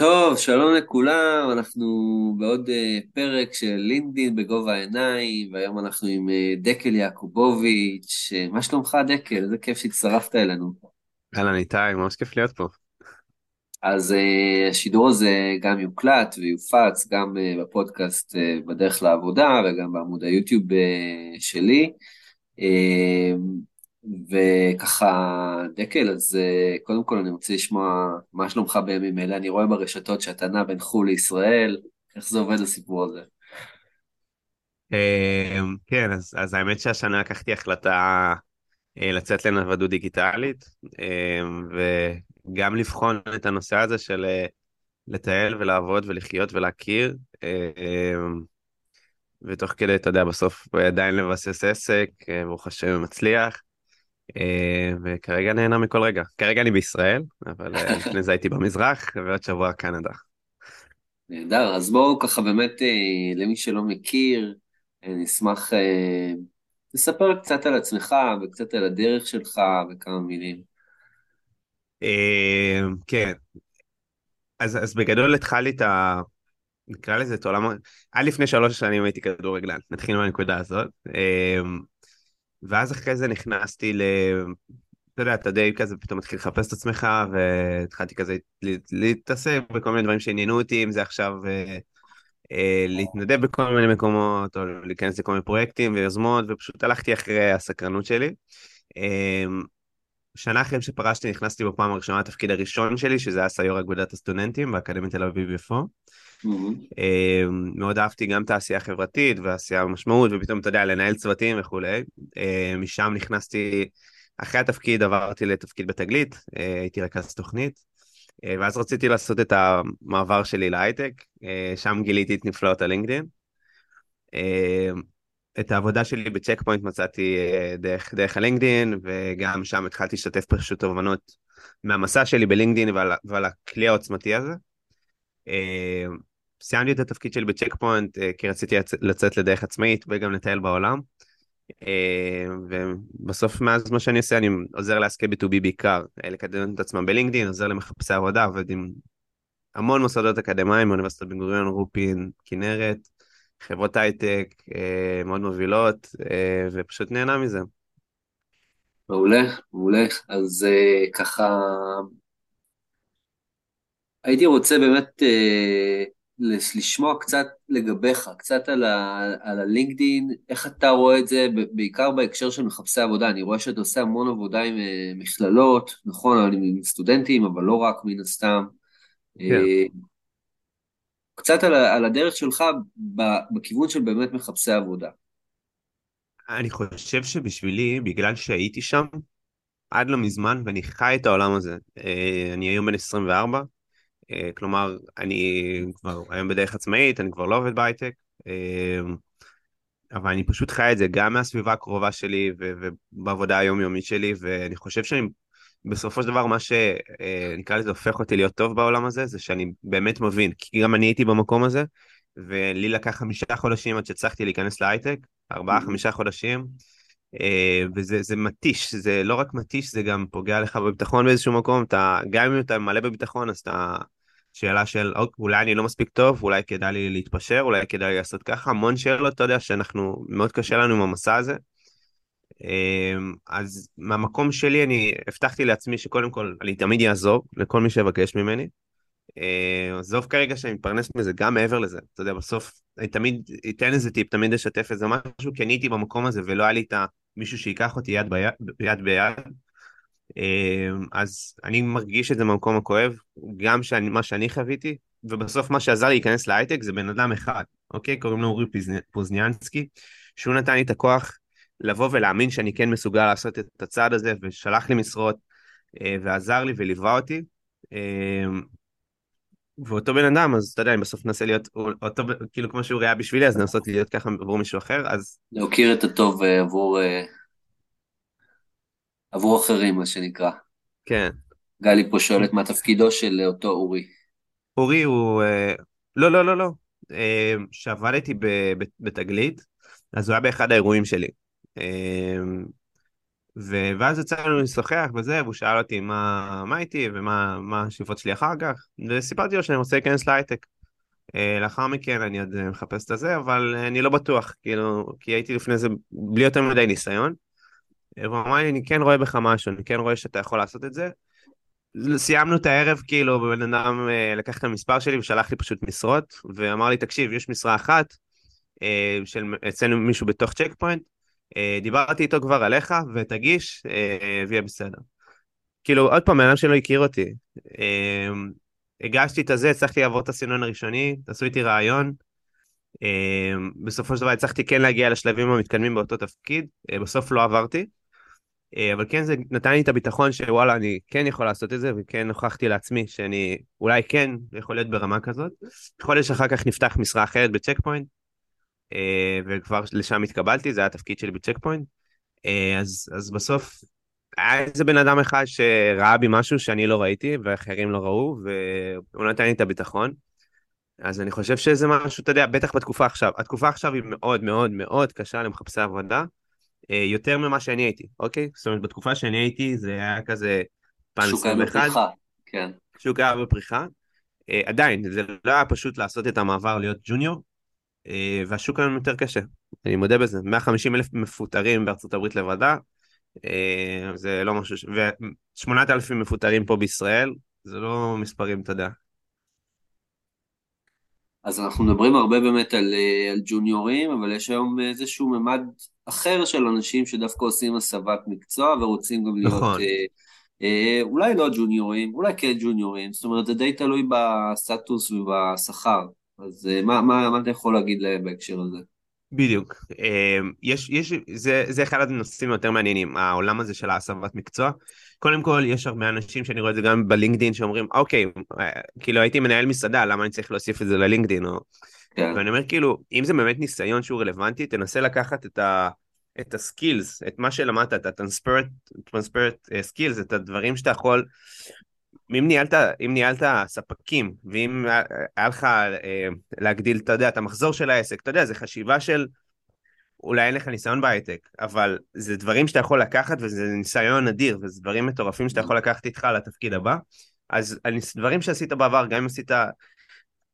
טוב, שלום לכולם, אנחנו בעוד uh, פרק של לינקדאין בגובה העיניים, והיום אנחנו עם uh, דקל יעקובוביץ'. Uh, מה שלומך, דקל? איזה כיף שהצטרפת אלינו. אהלן איתי, ממש כיף להיות פה. אז השידור הזה גם יוקלט ויופץ גם בפודקאסט בדרך לעבודה וגם בעמוד היוטיוב שלי. וככה, דקל, אז אה, קודם כל אני רוצה לשמוע מה שלומך בימים אלה. אני רואה ברשתות שאתה נע בין חו"ל לישראל, איך זה עובד הסיפור הזה? אמ, כן, אז, אז האמת שהשנה לקחתי החלטה אה, לצאת לנוודות דיגיטלית, אמ, וגם לבחון את הנושא הזה של אה, לטייל ולעבוד ולחיות ולהכיר, אמ, ותוך כדי, אתה יודע, בסוף עדיין לבסס עסק, ברוך השם מצליח. אה, וכרגע נהנה מכל רגע. כרגע אני בישראל, אבל אה, לפני זה הייתי במזרח, ועוד שבוע קנדה. נהדר, אז בואו ככה באמת, אה, למי שלא מכיר, נשמח לספר קצת על עצמך וקצת על הדרך שלך וכמה מילים. כן, אז, אז בגדול התחלתי את ה... נקרא לזה את עולם... עד לפני שלוש שנים הייתי כדורגלן, נתחיל מהנקודה הזאת. ואז אחרי זה נכנסתי ל... אתה יודע, אתה די כזה פתאום מתחיל לחפש את עצמך, והתחלתי כזה להתעסק בכל מיני דברים שעניינו אותי, אם זה עכשיו אה, אה, להתנדב בכל מיני מקומות, או להיכנס לכל מיני פרויקטים ויוזמות, ופשוט הלכתי אחרי הסקרנות שלי. אה, שנה אחרי שפרשתי נכנסתי בפעם הראשונה לתפקיד הראשון שלי, שזה היה סיור אגודת הסטודנטים באקדמית תל אביב יפו. אמ, מאוד אהבתי גם את העשייה החברתית והעשייה המשמעות, ופתאום, אתה יודע, לנהל צוותים וכולי. אמ, משם נכנסתי, אחרי התפקיד עברתי לתפקיד בתגלית, אה, הייתי רכז תוכנית, אה, ואז רציתי לעשות את המעבר שלי להייטק, אה, שם גיליתי את נפלאות ה LinkedIn. אמ, את העבודה שלי ב Check Point מצאתי דרך, דרך ה LinkedIn, וגם שם התחלתי לשתף פשוט תובנות מהמסע שלי ב LinkedIn ועל, ועל הכלי העוצמתי הזה. סיימתי את התפקיד שלי ב Check Point אה, כי רציתי לצאת לדרך עצמאית וגם לטייל בעולם. אה, ובסוף מאז מה שאני עושה אני עוזר לעסקי B2B בעיקר, אה, לקדם את עצמם בלינקדאין, עוזר למחפשי עבודה, עובד עם המון מוסדות אקדמיים, אוניברסיטת בן גוריון, רופין, כנרת, חברות הייטק מאוד מובילות, ופשוט נהנה מזה. מעולה, מעולה. אז ככה, הייתי רוצה באמת לשמוע קצת לגביך, קצת על, ה, על הלינקדין, איך אתה רואה את זה, בעיקר בהקשר של מחפשי עבודה. אני רואה שאתה עושה המון עבודה עם uh, מכללות, נכון, עם סטודנטים, אבל לא רק מן הסתם. Yeah. כן. קצת על, על הדרך שלך בכיוון של באמת מחפשי עבודה. אני חושב שבשבילי, בגלל שהייתי שם עד לא מזמן, ואני חי את העולם הזה, אה, אני היום בן 24, אה, כלומר, אני כבר היום בדרך עצמאית, אני כבר לא עובד בהייטק, אה, אבל אני פשוט חי את זה גם מהסביבה הקרובה שלי ובעבודה היומיומית שלי, ואני חושב שאני בסופו של דבר מה שנקרא לזה הופך אותי להיות טוב בעולם הזה, זה שאני באמת מבין, כי גם אני הייתי במקום הזה, ולי לקח חמישה חודשים עד שהצלחתי להיכנס להייטק, ארבעה, mm-hmm. חמישה חודשים, אה, וזה מתיש, זה לא רק מתיש, זה גם פוגע לך בביטחון באיזשהו מקום, אתה, גם אם אתה מלא בביטחון, אז אתה שאלה של אוקיי, אולי אני לא מספיק טוב, אולי כדאי לי להתפשר, אולי כדאי לי לעשות ככה, המון שאלות, אתה יודע שאנחנו, מאוד קשה לנו עם המסע הזה. אמ, אז מהמקום שלי אני הבטחתי לעצמי שקודם כל אני תמיד אעזור לכל מי שיבקש ממני. אמ, עזוב כרגע שאני מתפרנס מזה גם מעבר לזה, אתה יודע, בסוף אני תמיד אתן איזה טיפ, תמיד אשתף איזה משהו, כי אני הייתי במקום הזה ולא היה לי את מישהו שייקח אותי יד ביד, ביד ביד. אמ, אז אני מרגיש את זה במקום הכואב, גם שאני, מה שאני חוויתי, ובסוף מה שעזר לי להיכנס להייטק זה בן אדם אחד, אוקיי? קוראים לו אורי פוזניאנסקי, שהוא נתן לי את הכוח לבוא ולהאמין שאני כן מסוגל לעשות את הצעד הזה, ושלח לי משרות, אה, ועזר לי וליווה אותי. אמ, ואותו בן אדם, אז אתה יודע, אני בסוף מנסה להיות אותו, כאילו כמו שהוא היה בשבילי, אז לנסות להיות ככה עבור מישהו אחר, אז... להוקיר את הטוב אה, עבור אה, עבור אחרים, מה שנקרא. כן. גלי פה שואלת מה תפקידו של אותו אורי. אורי הוא... אה, לא, לא, לא, לא. אה, כשעבדתי בתגלית, אז הוא היה באחד האירועים שלי. אה, ו... ואז יצאנו לשוחח וזה, והוא שאל אותי מה, מה איתי ומה מה השאיפות שלי אחר כך, וסיפרתי לו שאני רוצה להיכנס להייטק. לאחר מכן אני עוד מחפש את הזה, אבל אני לא בטוח, כאילו, כי הייתי לפני זה בלי יותר מדי ניסיון. והוא אמר לי, אני כן רואה בך משהו, אני כן רואה שאתה יכול לעשות את זה. סיימנו את הערב, כאילו, בן אדם uh, לקח את המספר שלי ושלח לי פשוט משרות, ואמר לי, תקשיב, יש משרה אחת, uh, של אצלנו מישהו בתוך צ'ק פוינט, uh, דיברתי איתו כבר עליך, ותגיש, ויהיה בסדר. כאילו, עוד פעם, בן אדם שלא הכיר אותי. הגשתי את הזה, הצלחתי לעבור את הסינון הראשוני, עשו איתי ריאיון. בסופו של דבר הצלחתי כן להגיע לשלבים המתקדמים באותו תפקיד, בסוף לא עברתי. אה, אבל כן זה נתן לי את הביטחון שוואלה אני כן יכול לעשות את זה וכן הוכחתי לעצמי שאני אולי כן יכול להיות ברמה כזאת. חודש אחר כך נפתח משרה אחרת ב Check Point אה, וכבר לשם התקבלתי זה היה התפקיד שלי ב Check Point. אה, אז, אז בסוף היה איזה בן אדם אחד שראה בי משהו שאני לא ראיתי ואחרים לא ראו והוא נתן לי את הביטחון. אז אני חושב שזה משהו, אתה יודע, בטח בתקופה עכשיו. התקופה עכשיו היא מאוד מאוד מאוד קשה למחפשי עבודה. אה, יותר ממה שאני הייתי, אוקיי? זאת אומרת, בתקופה שאני הייתי זה היה כזה 2021. שוק היה בפריחה, כן. שוק היה בפריחה. אה, עדיין, זה לא היה פשוט לעשות את המעבר להיות ג'וניור, אה, והשוק היום יותר קשה, אני מודה בזה. 150 אלף מפוטרים בארצות הברית לבדה, זה לא משהו, ש... ו-8,000 מפוטרים פה בישראל, זה לא מספרים, אתה יודע. אז אנחנו מדברים הרבה באמת על, על ג'וניורים, אבל יש היום איזשהו ממד אחר של אנשים שדווקא עושים הסבת מקצוע ורוצים גם להיות נכון. אה, אה, אולי לא ג'וניורים, אולי כן ג'וניורים, זאת אומרת זה די תלוי בסטטוס ובשכר, אז אה, מה, מה, מה אתה יכול להגיד להם בהקשר הזה? בדיוק, יש, יש, זה, זה אחד הנושאים היותר מעניינים, העולם הזה של ההסבת מקצוע. קודם כל, יש הרבה אנשים שאני רואה את זה גם בלינקדאין שאומרים, אוקיי, כאילו הייתי מנהל מסעדה, למה אני צריך להוסיף את זה ללינקדאין? או... כן. ואני אומר כאילו, אם זה באמת ניסיון שהוא רלוונטי, תנסה לקחת את, ה, את הסקילס, את מה שלמדת, את ה-transparent אה, skills, את הדברים שאתה יכול, אם ניהלת, אם ניהלת ספקים, ואם היה לך אה, להגדיל, אתה יודע, את המחזור של העסק, אתה יודע, זה חשיבה של, אולי אין לך ניסיון בהייטק, אבל זה דברים שאתה יכול לקחת וזה ניסיון אדיר, וזה דברים מטורפים שאתה יכול לקחת איתך לתפקיד הבא. אז דברים שעשית בעבר, גם אם עשית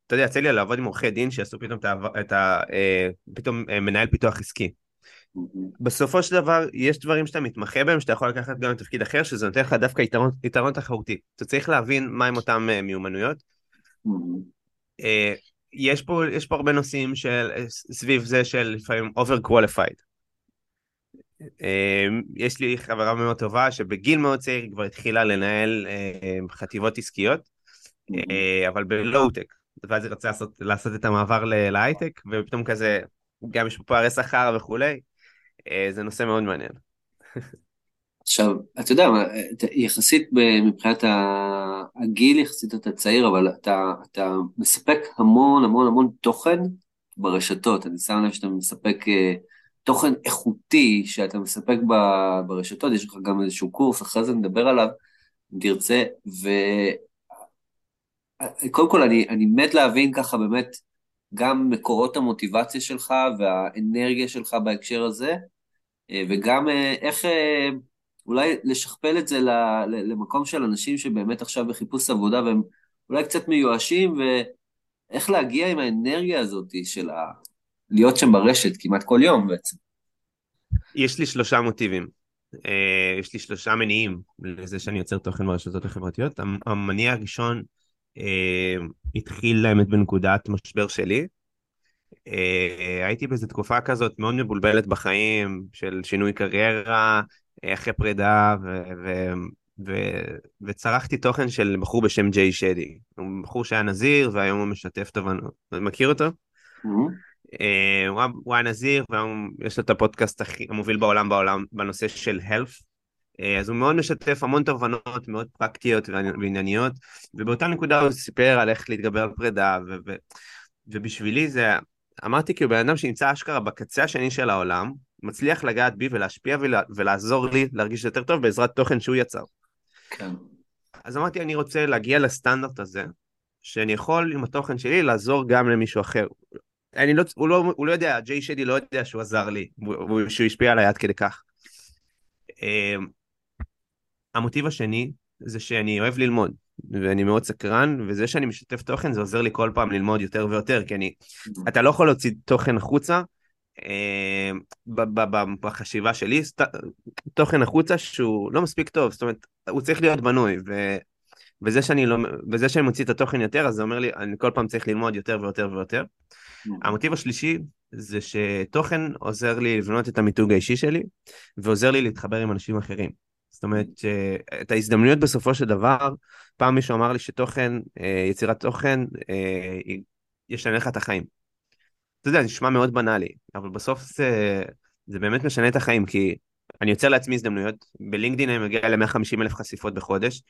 אתה יודע, יצא לי לעבוד עם עורכי דין שיעשו פתאום את ה... אה, פתאום אה, מנהל פיתוח עסקי. בסופו של דבר, יש דברים שאתה מתמחה בהם, שאתה יכול לקחת גם לתפקיד אחר, שזה נותן לך דווקא יתרון, יתרון תחרותי. אתה צריך להבין מהם אותם אה, מיומנויות. יש פה, יש פה הרבה נושאים של, סביב זה של לפעמים over qualified. יש לי חברה מאוד טובה שבגיל מאוד צעיר היא כבר התחילה לנהל חטיבות עסקיות, אבל בלואו-טק. ואז היא רצה לעשות, לעשות את המעבר להייטק, ופתאום כזה, גם יש פה פערי שכר וכולי, אה, זה נושא מאוד מעניין. עכשיו, אתה יודע, יחסית מבחינת הגיל, יחסית אתה צעיר, אבל אתה, אתה מספק המון המון המון תוכן ברשתות. אני שם לב שאתה מספק אה, תוכן איכותי שאתה מספק ברשתות, יש לך גם איזשהו קורס, אחרי זה נדבר עליו, אם תרצה, ו... קודם כל, אני, אני מת להבין ככה באמת גם מקורות המוטיבציה שלך והאנרגיה שלך בהקשר הזה, אה, וגם אה, איך אה, אולי לשכפל את זה למקום של אנשים שבאמת עכשיו בחיפוש עבודה והם אולי קצת מיואשים, ואיך להגיע עם האנרגיה הזאת של ה... להיות שם ברשת כמעט כל יום בעצם. יש לי שלושה מוטיבים. יש לי שלושה מניעים לזה שאני יוצר תוכן ברשתות החברתיות. המניע הראשון אה, התחיל האמת בנקודת משבר שלי. אה, הייתי באיזו תקופה כזאת מאוד מבולבלת בחיים של שינוי קריירה אה, אחרי פרידה ו- ו- ו- וצרכתי תוכן של בחור בשם ג'יי שדי. הוא בחור שהיה נזיר והיום הוא משתף תובנות. מכיר אותו? Mm-hmm. הוא היה נזיר ויש לו את הפודקאסט המוביל בעולם בעולם בנושא של health אה, אז הוא מאוד משתף המון תובנות מאוד פרקטיות וענייניות, ובאותה נקודה הוא סיפר על איך להתגבר על פרידה, ו- ו- ובשבילי זה, אמרתי כאילו בן אדם שנמצא אשכרה בקצה השני של העולם, מצליח לגעת בי ולהשפיע ולה- ולעזור לי להרגיש יותר טוב בעזרת תוכן שהוא יצר. כן. אז אמרתי, אני רוצה להגיע לסטנדרט הזה, שאני יכול עם התוכן שלי לעזור גם למישהו אחר. אני לא, הוא לא, הוא לא יודע, ג'יי שדי לא יודע שהוא עזר לי, שהוא השפיע עליי עד כדי כך. המוטיב השני זה שאני אוהב ללמוד, ואני מאוד סקרן, וזה שאני משתף תוכן זה עוזר לי כל פעם ללמוד יותר ויותר, כי אני, אתה לא יכול להוציא תוכן החוצה אה, בחשיבה שלי, תוכן החוצה שהוא לא מספיק טוב, זאת אומרת, הוא צריך להיות בנוי, ו... וזה שאני, לא, וזה שאני מוציא את התוכן יותר, אז זה אומר לי, אני כל פעם צריך ללמוד יותר ויותר ויותר. המוטיב השלישי זה שתוכן עוזר לי לבנות את המיתוג האישי שלי, ועוזר לי להתחבר עם אנשים אחרים. זאת אומרת שאת ההזדמנויות בסופו של דבר, פעם מישהו אמר לי שתוכן, אה, יצירת תוכן, אה, ישנה לך את החיים. אתה יודע, זה נשמע מאוד בנאלי, אבל בסוף זה, זה באמת משנה את החיים, כי אני יוצר לעצמי הזדמנויות, בלינקדאין אני מגיע ל-150 אלף חשיפות בחודש.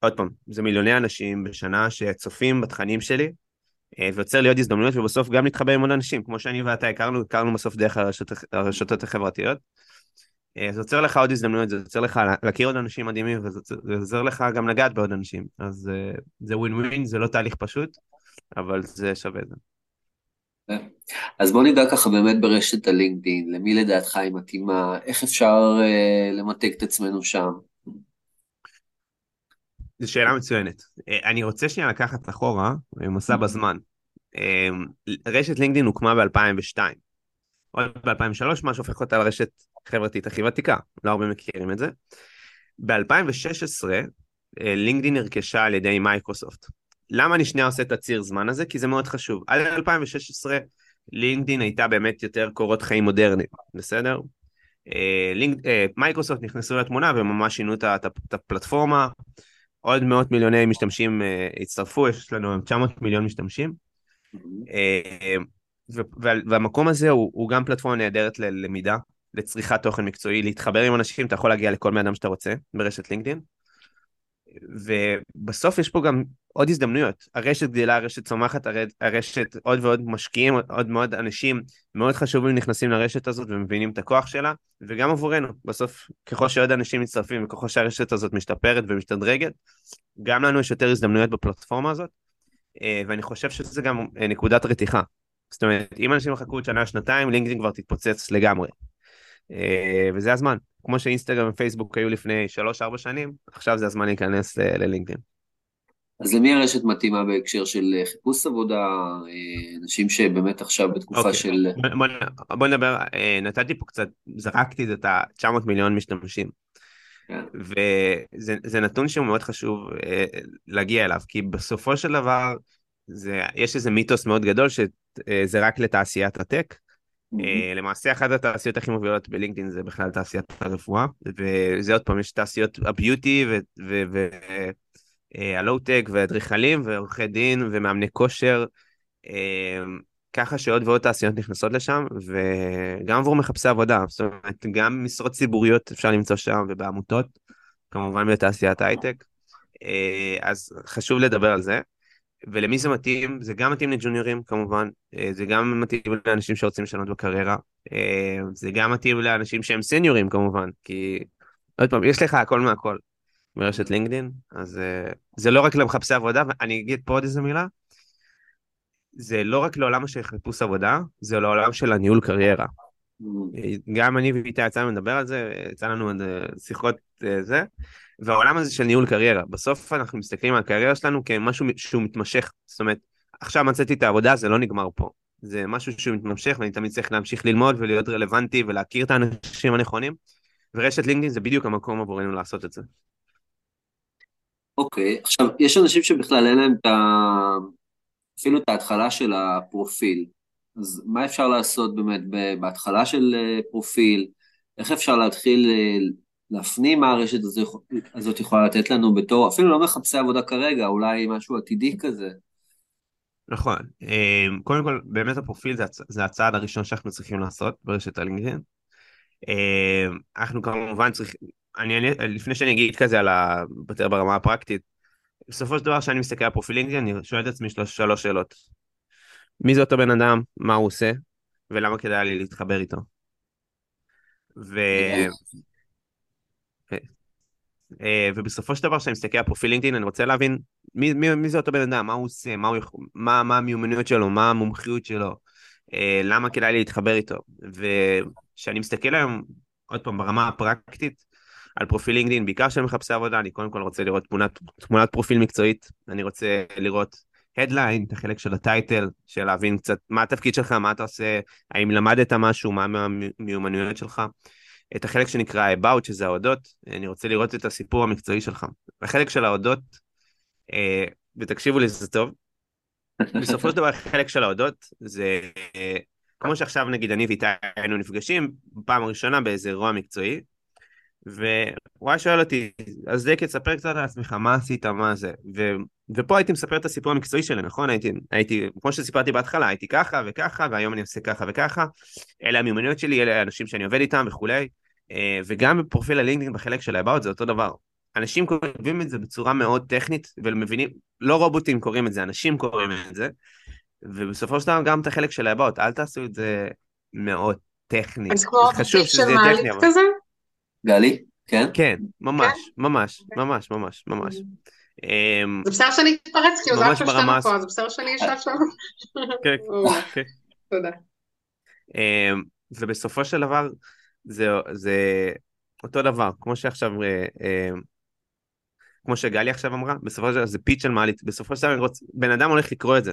עוד פעם, זה מיליוני אנשים בשנה שצופים בתכנים שלי, אה, ויוצר לי עוד הזדמנויות, ובסוף גם להתחבר עם עוד אנשים, כמו שאני ואתה הכרנו, הכרנו בסוף דרך הרשתות, הרשתות החברתיות. אה, זה יוצר לך עוד הזדמנויות, זה יוצר לך להכיר עוד אנשים מדהימים, וזה יוצר לך גם לגעת בעוד אנשים. אז אה, זה ווין ווין, זה לא תהליך פשוט, אבל זה שווה את זה. אז בוא ניגע ככה באמת ברשת הלינקדאין, למי לדעתך היא מתאימה, איך אפשר אה, למתג את עצמנו שם? זו שאלה מצוינת. אה, אני רוצה שנייה לקחת אחורה, מסע mm-hmm. בזמן. רשת לינקדאין הוקמה ב-2002. עוד ב-2003, מה שהופך אותה לרשת חברתית הכי ותיקה, לא הרבה מכירים את זה. ב-2016 אה, LinkedIn נרכשה על ידי מייקרוסופט. למה אני שנייה עושה את הציר זמן הזה? כי זה מאוד חשוב. עד 2016 LinkedIn הייתה באמת יותר קורות חיים מודרניים, בסדר? אה, לינק, אה, מייקרוסופט נכנסו לתמונה וממש שינו את הפלטפורמה. עוד מאות מיליוני משתמשים הצטרפו, יש לנו 900 מיליון משתמשים. והמקום הזה הוא, הוא גם פלטפורמה נהדרת ללמידה, לצריכת תוכן מקצועי, להתחבר עם אנשים, אתה יכול להגיע לכל בן אדם שאתה רוצה ברשת לינקדאין. ובסוף יש פה גם עוד הזדמנויות. הרשת גדלה, הרשת צומחת, הרשת עוד ועוד משקיעים, עוד מאוד אנשים מאוד חשובים נכנסים לרשת הזאת ומבינים את הכוח שלה, וגם עבורנו, בסוף ככל שעוד אנשים מצטרפים וככל שהרשת הזאת משתפרת ומשתדרגת, גם לנו יש יותר הזדמנויות בפלטפורמה הזאת, אה, ואני חושב שזה גם אה, נקודת רתיחה. זאת אומרת, אם אנשים יחכו עוד שנה, שנתיים, לינקדאין כבר תתפוצץ לגמרי. אה, וזה הזמן. כמו שאינסטגרם ופייסבוק היו לפני 3-4 שנים, עכשיו זה הזמן להיכנס ללינקדאין. אז למי הרשת מתאימה בהקשר של אה, חיפוש עבודה, אה, אנשים שבאמת עכשיו בתקופה okay. אוקיי. של... בוא, בוא נדבר, נתתי פה קצת, זרקתי את ה-900 מיליון משתמשים. כן. וזה נתון שהוא מאוד חשוב להגיע אליו, כי בסופו של דבר זה, יש איזה מיתוס מאוד גדול שזה רק לתעשיית הטק. למעשה אחת התעשיות הכי מובילות בלינקדאין זה בכלל תעשיית הרפואה וזה עוד פעם יש תעשיות הביוטי והלואו-טק ואדריכלים ועורכי דין ומאמני כושר אה, ככה שעוד ועוד תעשיות נכנסות לשם וגם עבור מחפשי עבודה זאת אומרת גם משרות ציבוריות אפשר למצוא שם ובעמותות כמובן בתעשיית הייטק אה, אז חשוב לדבר על זה. ולמי זה מתאים? זה גם מתאים לג'וניורים כמובן, אה, זה גם מתאים לאנשים שרוצים לשנות בקריירה, אה, זה גם מתאים לאנשים שהם סניורים כמובן, כי עוד פעם, יש לך הכל מהכל. ברשת לינקדאין, אז אה, זה לא רק למחפשי עבודה, ואני אגיד פה עוד איזה מילה, זה לא רק לעולם של חיפוש עבודה, זה לעולם של הניהול קריירה. גם אני ואיתי יצאנו לדבר על זה, יצא לנו שיחות זה, והעולם הזה של ניהול קריירה, בסוף אנחנו מסתכלים על הקריירה שלנו כמשהו שהוא מתמשך, זאת אומרת, עכשיו מצאתי את העבודה, זה לא נגמר פה. זה משהו שהוא מתמשך ואני תמיד צריך להמשיך ללמוד ולהיות רלוונטי ולהכיר את האנשים הנכונים, ורשת לינקדאין זה בדיוק המקום עבורנו לעשות את זה. אוקיי, okay. עכשיו, יש אנשים שבכלל אין להם את ה... אפילו את ההתחלה של הפרופיל. אז מה אפשר לעשות באמת בהתחלה של אה, פרופיל? איך אפשר להתחיל אה, להפנים מה הרשת הזאת יכולה לתת לנו בתור, אפילו לא מחפשי עבודה כרגע, אולי משהו עתידי כזה. נכון. אמ, קודם כל, באמת הפרופיל זה, הצ... זה הצעד הראשון שאנחנו צריכים לעשות ברשת הלינקדאין. אמ, אנחנו כמובן צריכים, אני, לפני שאני אגיד כזה על ה... יותר ברמה הפרקטית, בסופו של דבר כשאני מסתכל על פרופיל לינקדאין, אני שואל את עצמי שלוש, שלוש שאלות. מי זה אותו בן אדם, מה הוא עושה, ולמה כדאי לי להתחבר איתו. ו... אה, ובסופו של דבר כשאני מסתכל על פרופיל לינקדאין אני רוצה להבין מי, מי, מי זה אותו בן אדם, מה הוא עושה, מה, מה, מה המיומנויות שלו, מה המומחיות שלו, אה, למה כדאי להתחבר איתו. וכשאני מסתכל היום עוד פעם, ברמה הפרקטית, על פרופיל לינקדאין, בעיקר של מחפשי עבודה, אני קודם כל רוצה לראות תמונת, תמונת פרופיל מקצועית, אני רוצה לראות הדליין, את החלק של הטייטל, של להבין קצת מה התפקיד שלך, מה אתה עושה, האם למדת משהו, מה המיומנויות שלך. את החלק שנקרא About, שזה ההודות, אני רוצה לראות את הסיפור המקצועי שלך. החלק של ההודות, אה, ותקשיבו לי, זה טוב, בסופו של דבר החלק של ההודות זה כמו שעכשיו נגיד אני ואיתי היינו נפגשים בפעם הראשונה באיזה אירוע מקצועי והוא היה שואל אותי אז דקה תספר קצת על עצמך מה עשית מה זה. ופה הייתי מספר את הסיפור המקצועי שלי נכון הייתי הייתי כמו שסיפרתי בהתחלה הייתי ככה וככה והיום אני עושה ככה וככה אלה המיומנויות שלי אלה האנשים שאני עובד איתם וכולי אה, וגם בפרופיל הלינקדאין בחלק של הבאות זה אותו דבר אנשים כותבים את זה בצורה מאוד טכנית ומבינים, לא רובוטים קוראים את זה, אנשים קוראים את זה, ובסופו של דבר גם את החלק של הבאות, אל תעשו את זה מאוד טכני. אז כמו חשוב שזה יהיה טכני. אבל... כזה? גלי? כן? כן, ממש, כן? ממש, ממש, ממש, ממש. אמ, זה בסדר שאני אתפרץ, כי הוא זרק שלושתנו פה, זה בסדר שאני אשאל שם. כן, כן. תודה. אמ, ובסופו של דבר, זה אותו דבר, כמו שעכשיו אה, אה, כמו שגלי עכשיו אמרה, בסופו של דבר זה פיץ' של מעלית, בסופו של דבר. בן אדם הולך לקרוא את זה.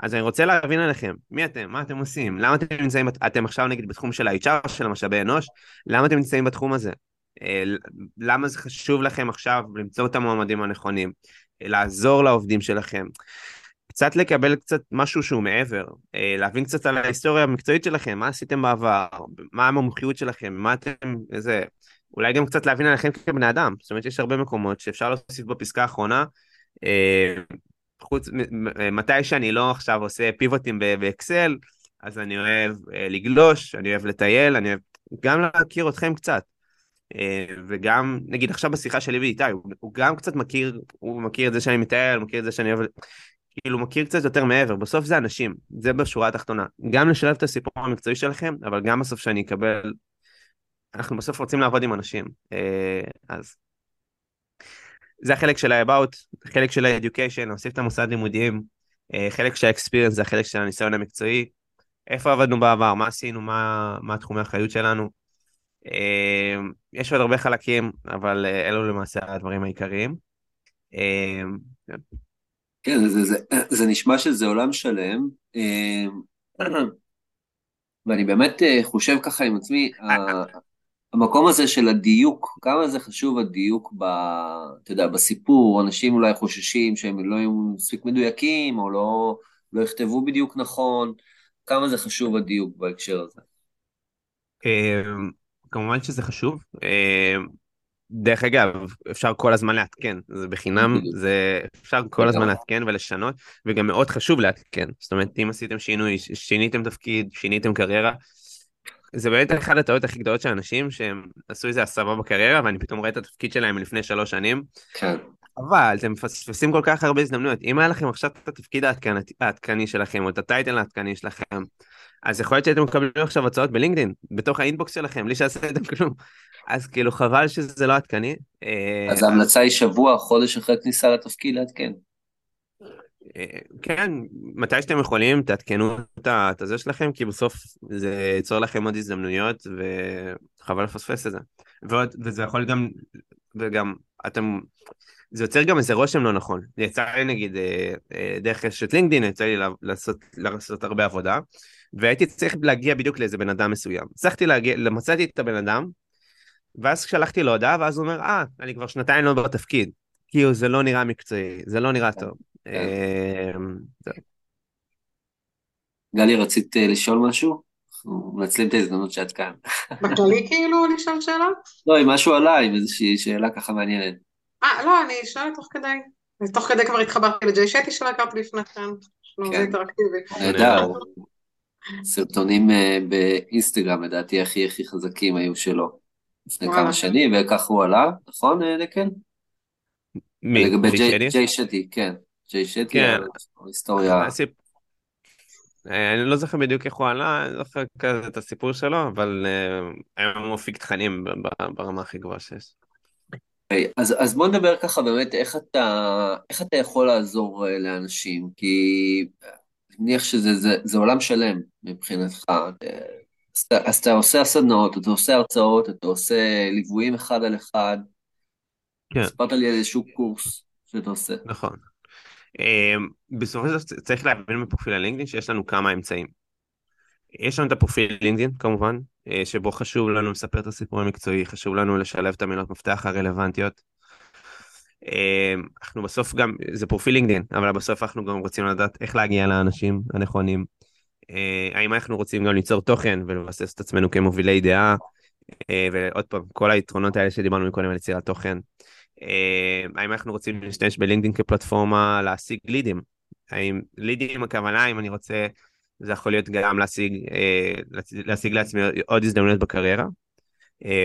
אז אני רוצה להבין עליכם, מי אתם, מה אתם עושים, למה אתם נמצאים, אתם עכשיו נגיד בתחום של ה-HR, של המשאבי אנוש, למה אתם נמצאים בתחום הזה? אה, למה זה חשוב לכם עכשיו למצוא את המועמדים הנכונים, לעזור לעובדים שלכם, קצת לקבל קצת משהו שהוא מעבר, אה, להבין קצת על ההיסטוריה המקצועית שלכם, מה עשיתם בעבר, מה המומחיות שלכם, מה אתם, איזה, אולי גם קצת להבין עליכם כבני אדם, זאת אומרת יש הרבה מקומות שאפשר להוסיף בפסקה האחרונה, אה, חוץ, מתי שאני לא עכשיו עושה פיבוטים באקסל, אז אני אוהב לגלוש, אני אוהב לטייל, אני אוהב גם להכיר אתכם קצת. אה, וגם, נגיד עכשיו בשיחה שלי ואיתי, הוא, הוא גם קצת מכיר, הוא מכיר את זה שאני מטייל, מכיר את זה שאני אוהב, כאילו מכיר קצת יותר מעבר, בסוף זה אנשים, זה בשורה התחתונה. גם לשלב את הסיפור המקצועי שלכם, אבל גם בסוף שאני אקבל אנחנו בסוף רוצים לעבוד עם אנשים, אה, אז זה החלק של ה-about, חלק של ה-education, להוסיף את המוסד לימודים, אה, חלק של ה-experience זה החלק של הניסיון המקצועי, איפה עבדנו בעבר, מה עשינו, מה, מה תחומי האחריות שלנו. אה, יש עוד הרבה חלקים, אבל אלו למעשה הדברים העיקריים. כן, זה, זה, זה נשמע שזה עולם שלם, ואני באמת חושב ככה עם עצמי, המקום הזה של הדיוק, כמה זה חשוב הדיוק ב... אתה יודע, בסיפור, אנשים אולי חוששים שהם לא יהיו מספיק מדויקים, או לא, לא יכתבו בדיוק נכון, כמה זה חשוב הדיוק בהקשר הזה? כמובן שזה חשוב. אמ, דרך אגב, אפשר כל הזמן לעדכן, זה בחינם, זה אפשר כל הזמן לעדכן ולשנות, וגם מאוד חשוב לעדכן. זאת אומרת, אם עשיתם שינוי, שיניתם תפקיד, שיניתם קריירה, זה באמת אחת הטעויות הכי גדולות של אנשים שהם עשו איזה הסבה בקריירה ואני פתאום רואה את התפקיד שלהם מלפני שלוש שנים. כן. אבל אתם מפספסים כל כך הרבה הזדמנויות. אם היה לכם עכשיו את התפקיד העדכני שלכם או את הטייטל העדכני שלכם, אז יכול להיות שאתם מקבלים עכשיו הצעות בלינקדאין, בתוך האינבוקס שלכם, בלי שעשיתם כלום. אז כאילו חבל שזה לא עדכני. אז ההמלצה היא שבוע, חודש אחרי כניסה לתפקיד לעדכן. כן, מתי שאתם יכולים, תעדכנו את הזה שלכם, כי בסוף זה ייצור לכם עוד הזדמנויות, וחבל לפספס את זה. ועוד, וזה יכול גם, וגם, אתם, זה יוצר גם איזה רושם לא נכון. יצא לי נגיד, אה, אה, דרך רשת לינקדאין, יצא לי לעשות, לעשות הרבה עבודה, והייתי צריך להגיע בדיוק לאיזה בן אדם מסוים. הצלחתי להגיע, מצאתי את הבן אדם, ואז שלחתי לו הודעה, ואז הוא אומר, אה, אני כבר שנתיים לא בתפקיד. כאילו זה לא נראה מקצועי, זה לא נראה טוב. כן. אמ, גלי, רצית אה, לשאול משהו? אנחנו מנצלים את ההזדמנות שאת כאן. בכללי כאילו לשאול שאלות? לא, אם משהו עלה, עם איזושהי שאלה ככה מעניינת. אה, לא, אני אשאל תוך כדי. תוך כדי כבר התחברתי לג'יי שטי שלא הכרתי לפני כן. זה כן. אינטראקטיבי. נהדר. סרטונים אה, באינסטגרם, לדעתי, הכי הכי חזקים היו שלו. לפני כמה שנים, וכך הוא עלה, נכון, אה, דקל? מי? לגבי ג'יי שטי, כן. ג'יי שטי, כן. היסטוריה. אה, אני לא זוכר בדיוק איך הוא עלה, אני לא זוכר כזה את הסיפור שלו, אבל היום הוא מפיק תכנים ברמה הכי גבוהה שיש. Okay, אז, אז בוא נדבר ככה באמת איך אתה, איך אתה יכול לעזור לאנשים, כי מניח שזה זה, זה עולם שלם מבחינתך, אז אתה, אז אתה עושה סדנאות, אתה עושה הרצאות, אתה עושה ליוויים אחד על אחד. כן. סיפרת לי על איזשהו קורס שאתה עושה. נכון. אמ, בסופו של דבר צריך להבין בפרופיל הלינקדאין שיש לנו כמה אמצעים. יש לנו את הפרופיל לינקדאין כמובן, אה, שבו חשוב לנו לספר את הסיפור המקצועי, חשוב לנו לשלב את המילות מפתח הרלוונטיות. אמ, אנחנו בסוף גם, זה פרופיל לינקדאין, אבל בסוף אנחנו גם רוצים לדעת איך להגיע לאנשים הנכונים. אה, האם אנחנו רוצים גם ליצור תוכן ולבסס את עצמנו כמובילי דעה, אה, ועוד פעם, כל היתרונות האלה שדיברנו מקודם על יצירת תוכן. אה, האם אנחנו רוצים להשתמש בלינקדאין כפלטפורמה להשיג לידים? האם לידים הכוונה, אם אני רוצה, זה יכול להיות גם להשיג, להשיג לעצמי עוד הזדמנויות בקריירה,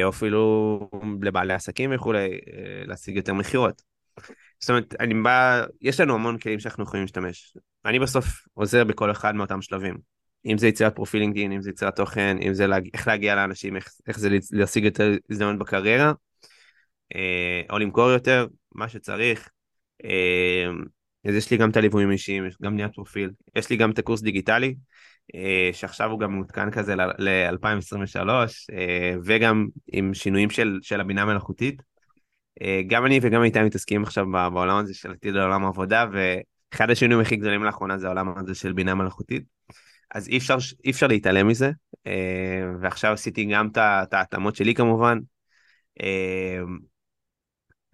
או אפילו לבעלי עסקים וכולי, להשיג יותר מכירות. זאת אומרת, אני בא, יש לנו המון כלים שאנחנו יכולים להשתמש. אני בסוף עוזר בכל אחד מאותם שלבים. אם זה יצירת פרופיל לינקדאין, אם זה יצירת תוכן, אם זה להג... איך להגיע לאנשים, איך, איך זה להשיג יותר הזדמנות בקריירה, אה, או למכור יותר, מה שצריך. אה, אז יש לי גם את הליוויים אישיים, יש גם בניית פרופיל, יש לי גם את הקורס דיגיטלי, אה, שעכשיו הוא גם מעודכן כזה ל-2023, אה, וגם עם שינויים של, של הבינה המלאכותית. אה, גם אני וגם איתי מתעסקים עכשיו בעולם הזה של עתיד לעולם העבודה, ואחד השינויים הכי גדולים לאחרונה זה העולם הזה של בינה מלאכותית. אז אי אפשר, אי אפשר להתעלם מזה, אה, ועכשיו עשיתי גם את ההתאמות שלי כמובן.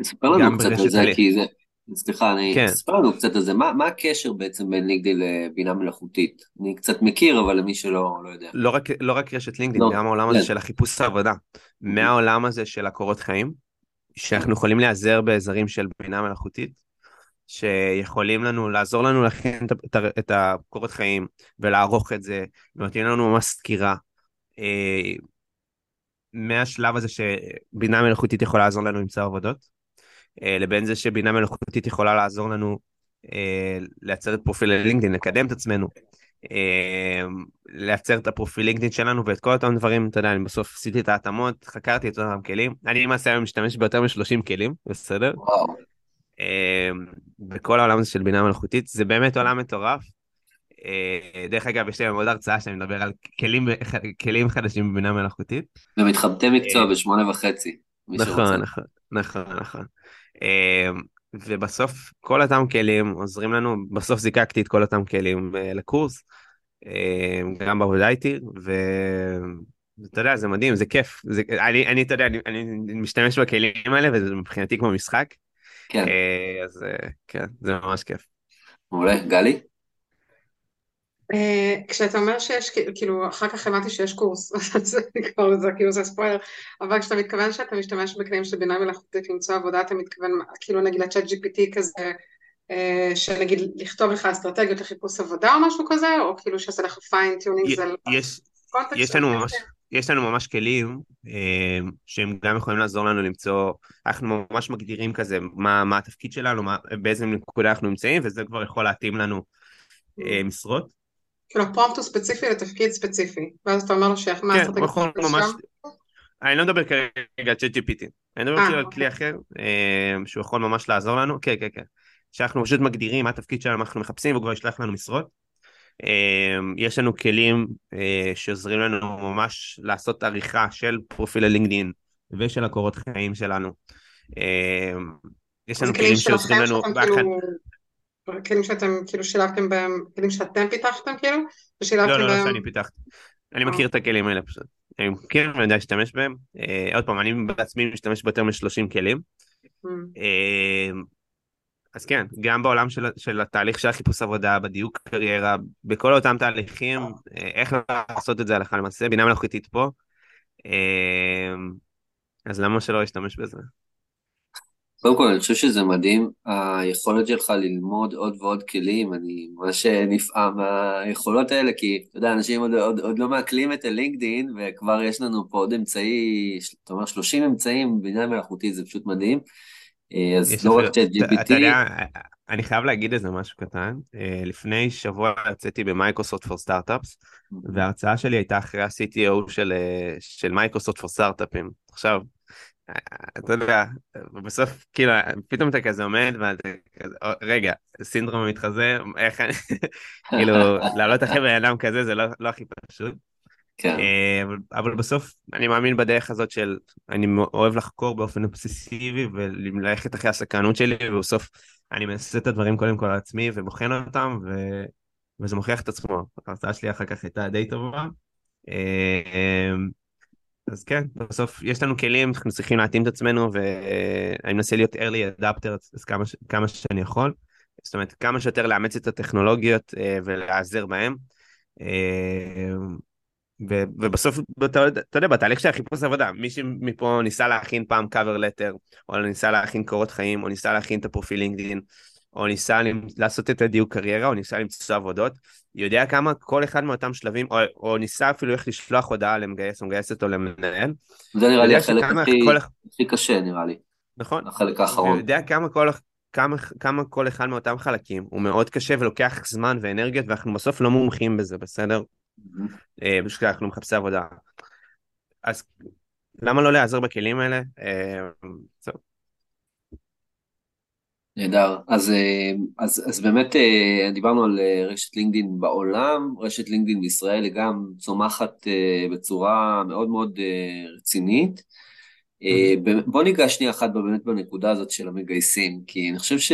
תספר לנו קצת על זה, כי זה, סליחה, אני, כן. תספר לנו קצת על זה, מה, מה הקשר בעצם בין לינקדאין לבינה מלאכותית? אני קצת מכיר, אבל למי שלא לא יודע. לא רק, לא רק רשת לינקדאין, לא, גם העולם הזה כן. של החיפוש העבודה. מהעולם הזה של הקורות חיים, שאנחנו יכולים להיעזר בעזרים של בינה מלאכותית, שיכולים לנו, לעזור לנו להכין את, את הקורות חיים ולערוך את זה, ונותנים לנו ממש סקירה. אה, מהשלב הזה שבינה מלאכותית יכולה לעזור לנו למצוא עבודות, לבין זה שבינה מלאכותית יכולה לעזור לנו אה, לייצר את פרופיל לינקדאין, לקדם את עצמנו, לייצר את הפרופיל לינקדאין שלנו ואת כל אותם דברים, אתה יודע, אני בסוף עשיתי את ההתאמות, חקרתי את אותם כלים, אני למעשה היום משתמש ביותר מ-30 כלים, בסדר? וואו. בכל העולם הזה של בינה מלאכותית, זה באמת עולם מטורף. דרך אגב, יש לי עוד הרצאה שאני מדבר על כלים, כלים חדשים בבינה מלאכותית. ומתחבטי מקצוע בשמונה וחצי. נכון, נכון, נכון, נכון. ובסוף כל אותם כלים עוזרים לנו, בסוף זיקקתי את כל אותם כלים לקורס, גם בעבודה איתי, ואתה יודע, זה מדהים, זה כיף. זה, אני, אני, אתה יודע, אני, אני משתמש בכלים האלה, וזה מבחינתי כמו משחק. כן. אז כן, זה ממש כיף. מעולה. גלי? Uh, כשאתה אומר שיש, כאילו, אחר כך הבנתי שיש קורס, זה כבר, זה כאילו זה ספוילר, אבל כשאתה מתכוון שאתה משתמש בכלים של בינה מלאכותית למצוא עבודה, אתה מתכוון, כאילו נגיד לצ'אט GPT כזה, uh, שנגיד לכתוב לך אסטרטגיות לחיפוש עבודה או משהו כזה, או כאילו שעושה לך fine-tuning, זה יש, יש לנו ממש, יש לנו ממש כלים אה, שהם גם יכולים לעזור לנו למצוא, אנחנו ממש מגדירים כזה מה, מה התפקיד שלנו, מה, באיזה נקודה אנחנו נמצאים, וזה כבר יכול להתאים לנו אה, משרות. כאילו פרומפט הוא ספציפי לתפקיד ספציפי, ואז אתה אומר לו שאיך מה כן, נכון, ממש... אני לא מדבר כרגע על ChatGPT, אני מדבר כאילו על כלי אחר, אה, שהוא יכול ממש לעזור לנו, כן, כן, כן. שאנחנו פשוט מגדירים מה התפקיד שלנו, מה אנחנו מחפשים, והוא כבר ישלח לנו משרות. אה, יש לנו כלים אה, שעוזרים לנו ממש לעשות עריכה של פרופיל הלינקדין ושל הקורות חיים שלנו. יש לנו כלים שעוזרים לנו... כלים שאתם כאילו שילבתם בהם, כלים שאתם פיתחתם כאילו? ושילבתם לא, לא, לא שאני פיתחתי. אני מכיר את הכלים האלה פשוט. אני מכיר ואני יודע להשתמש בהם. אה, עוד פעם, אני בעצמי משתמש ביותר מ-30 כלים. אה, אז כן, גם בעולם של, של התהליך של החיפוש עבודה, בדיוק קריירה, בכל אותם תהליכים, אה, איך לעשות את זה הלכה למעשה, בינה מלאכותית פה. אז למה שלא אשתמש בזה? קודם כל, אני חושב שזה מדהים, היכולת שלך ללמוד עוד ועוד כלים, אני ממש נפעם מהיכולות האלה, כי אתה יודע, אנשים עוד, עוד, עוד לא מעכלים את הלינקדין, וכבר יש לנו פה עוד אמצעי, אתה אומר 30 אמצעים בעניין מלאכותי, זה פשוט מדהים. אה, אז לא רק צ'אט GPT. אתה יודע, אני חייב להגיד איזה משהו קטן. אה, לפני שבוע הרציתי ב Microsoft for Startups, וההרצאה שלי הייתה אחרי ה-CTO אה, של Microsoft for Startups. עכשיו, אתה יודע, בסוף כאילו פתאום אתה כזה עומד ואתה כזה, רגע, סינדרום המתחזה, איך אני, כאילו לעלות אחרי בן אדם כזה זה לא, לא הכי פשוט. כן. אה, אבל- אבל בסוף אני מאמין בדרך הזאת של אני אוהב לחקור באופן אובססיבי וללכת אחרי הסקרנות שלי ובסוף אני מנסה את הדברים קודם כל על עצמי ובוחן אותם ו... וזה מוכיח את עצמו. ההרצאה שלי אחר כך הייתה די טובה. אז כן, בסוף יש לנו כלים, אנחנו צריכים להתאים את עצמנו ואני מנסה להיות early adapter אז כמה, כמה שאני יכול. זאת אומרת, כמה שיותר לאמץ את הטכנולוגיות אה, ולהיעזר בהם. אה, ו- ובסוף, אתה אתה יודע, בתהליך של החיפוש עבודה, מי שמפה ניסה להכין פעם cover letter, או ניסה להכין קורות חיים, או ניסה להכין את הפרופיל לינקדאין, או ניסה לעשות את הדיוק קריירה, או ניסה למצוא עבודות, יודע כמה כל אחד מאותם שלבים, או, או ניסה אפילו איך לשלוח הודעה למגייס או מגייסת או למנהל, זה נראה לי יודע החלק הכי, כל- הכי קשה, נראה לי, נכון? החלק האחרון. ויודע כמה כל, כמה, כמה כל אחד מאותם חלקים הוא מאוד קשה ולוקח זמן ואנרגיות, ואנחנו בסוף לא מומחים בזה, בסדר? אה, פשוט כי אנחנו מחפשי עבודה. אז למה לא להיעזר בכלים האלה? אה, זהו. נהדר. אז, אה, אז, אז באמת אה, דיברנו על אה, רשת לינקדאין בעולם, רשת לינקדאין בישראל היא גם צומחת בצורה מאוד מאוד רצינית. ב- בוא ניגע שנייה אחת באמת בנקודה הזאת של המגייסים, כי אני חושב ש...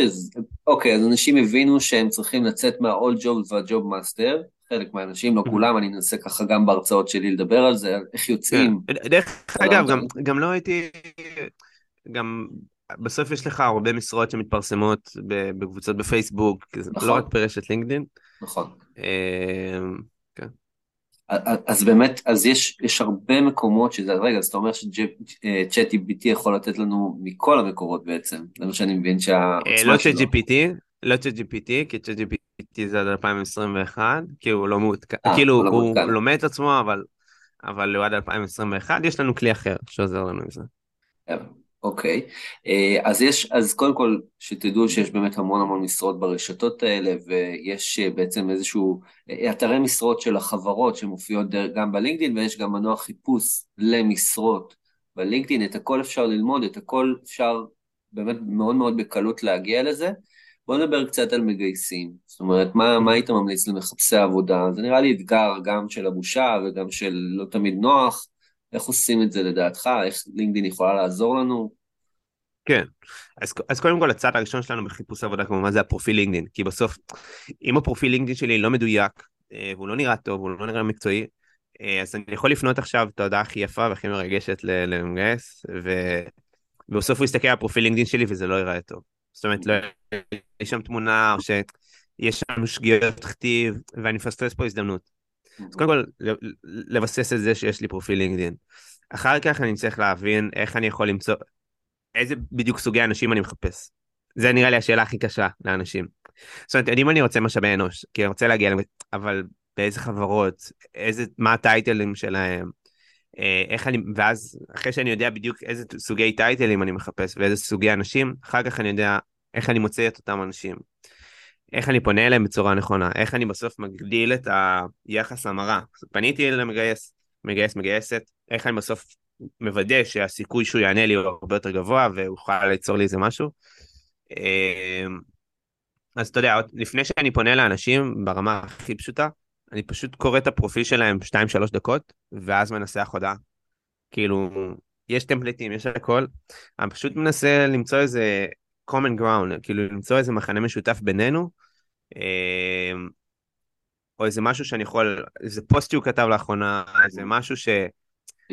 אוקיי, אז אנשים הבינו שהם צריכים לצאת מה-all job וה-job master, חלק מהאנשים, לא כולם, אני אנסה ככה גם בהרצאות שלי לדבר על זה, על איך יוצאים. כן. דרך אגב. גם לא הייתי... גם בסוף יש לך הרבה משרות שמתפרסמות בקבוצות בפייסבוק, זה נכון. לא רק ברשת לינקדאין. נכון. אה, אז באמת, אז יש, יש הרבה מקומות שזה, רגע, אז אתה אומר שצ'אט GPT יכול לתת לנו מכל המקורות בעצם, זה מה שאני מבין אה, שהעוצמה לא שלו. ChatGPT, לא ChatGPT, כי ChatGPT זה עד 2021, כי הוא לא מעודכן, אה, כאילו לא הוא מעודכן. לומד את עצמו, אבל אבל הוא עד 2021, יש לנו כלי אחר שעוזר לנו עם זה. אוקיי, אה, אז יש, אז קודם כל שתדעו שיש באמת המון המון משרות ברשתות האלה ויש אה, בעצם איזשהו אה, אתרי משרות של החברות שמופיעות גם בלינקדאין ויש גם מנוע חיפוש למשרות בלינקדאין, את הכל אפשר ללמוד, את הכל אפשר באמת מאוד מאוד בקלות להגיע לזה. בוא נדבר קצת על מגייסים, זאת אומרת, מה, מה היית ממליץ למחפשי עבודה? זה נראה לי אתגר גם של הבושה וגם של לא תמיד נוח. איך עושים את זה לדעתך? איך לינקדאין יכולה לעזור לנו? כן, אז, אז קודם כל הצעד הראשון שלנו בחיפוש עבודה כמובן זה הפרופיל לינקדאין, כי בסוף אם הפרופיל לינקדאין שלי לא מדויק, אה, והוא לא נראה טוב, הוא לא נראה מקצועי, אה, אז אני יכול לפנות עכשיו את ההודעה הכי יפה והכי מרגשת למגייס, ו... ובסוף הוא יסתכל על הפרופיל לינקדאין שלי וזה לא ייראה טוב. זאת אומרת, לא... יש שם תמונה או שיש שם שגיאות כתיב ואני מפספס פה הזדמנות. אז קודם כל, לבסס את זה שיש לי פרופיל לינקדאין. אחר כך אני צריך להבין איך אני יכול למצוא, איזה בדיוק סוגי אנשים אני מחפש. זה נראה לי השאלה הכי קשה לאנשים. זאת אומרת, אם אני רוצה משאבי אנוש, כי אני רוצה להגיע, אבל באיזה חברות, איזה, מה הטייטלים שלהם, אה, איך אני, ואז אחרי שאני יודע בדיוק איזה סוגי טייטלים אני מחפש ואיזה סוגי אנשים, אחר כך אני יודע איך אני מוצא את אותם אנשים. איך אני פונה אליהם בצורה נכונה, איך אני בסוף מגדיל את היחס המרה. פניתי למגייס, מגייס מגייסת, איך אני בסוף מוודא שהסיכוי שהוא יענה לי הוא הרבה יותר גבוה והוא יוכל ליצור לי איזה משהו. אמ, אז אתה יודע, לפני שאני פונה לאנשים ברמה הכי פשוטה, אני פשוט קורא את הפרופיל שלהם 2-3 דקות, ואז מנסח הודעה. כאילו, יש טמפליטים, יש הכל, אני פשוט מנסה למצוא איזה common ground, כאילו למצוא איזה מחנה משותף בינינו, אמ, או איזה משהו שאני יכול, איזה פוסט שהוא כתב לאחרונה, איזה משהו ש...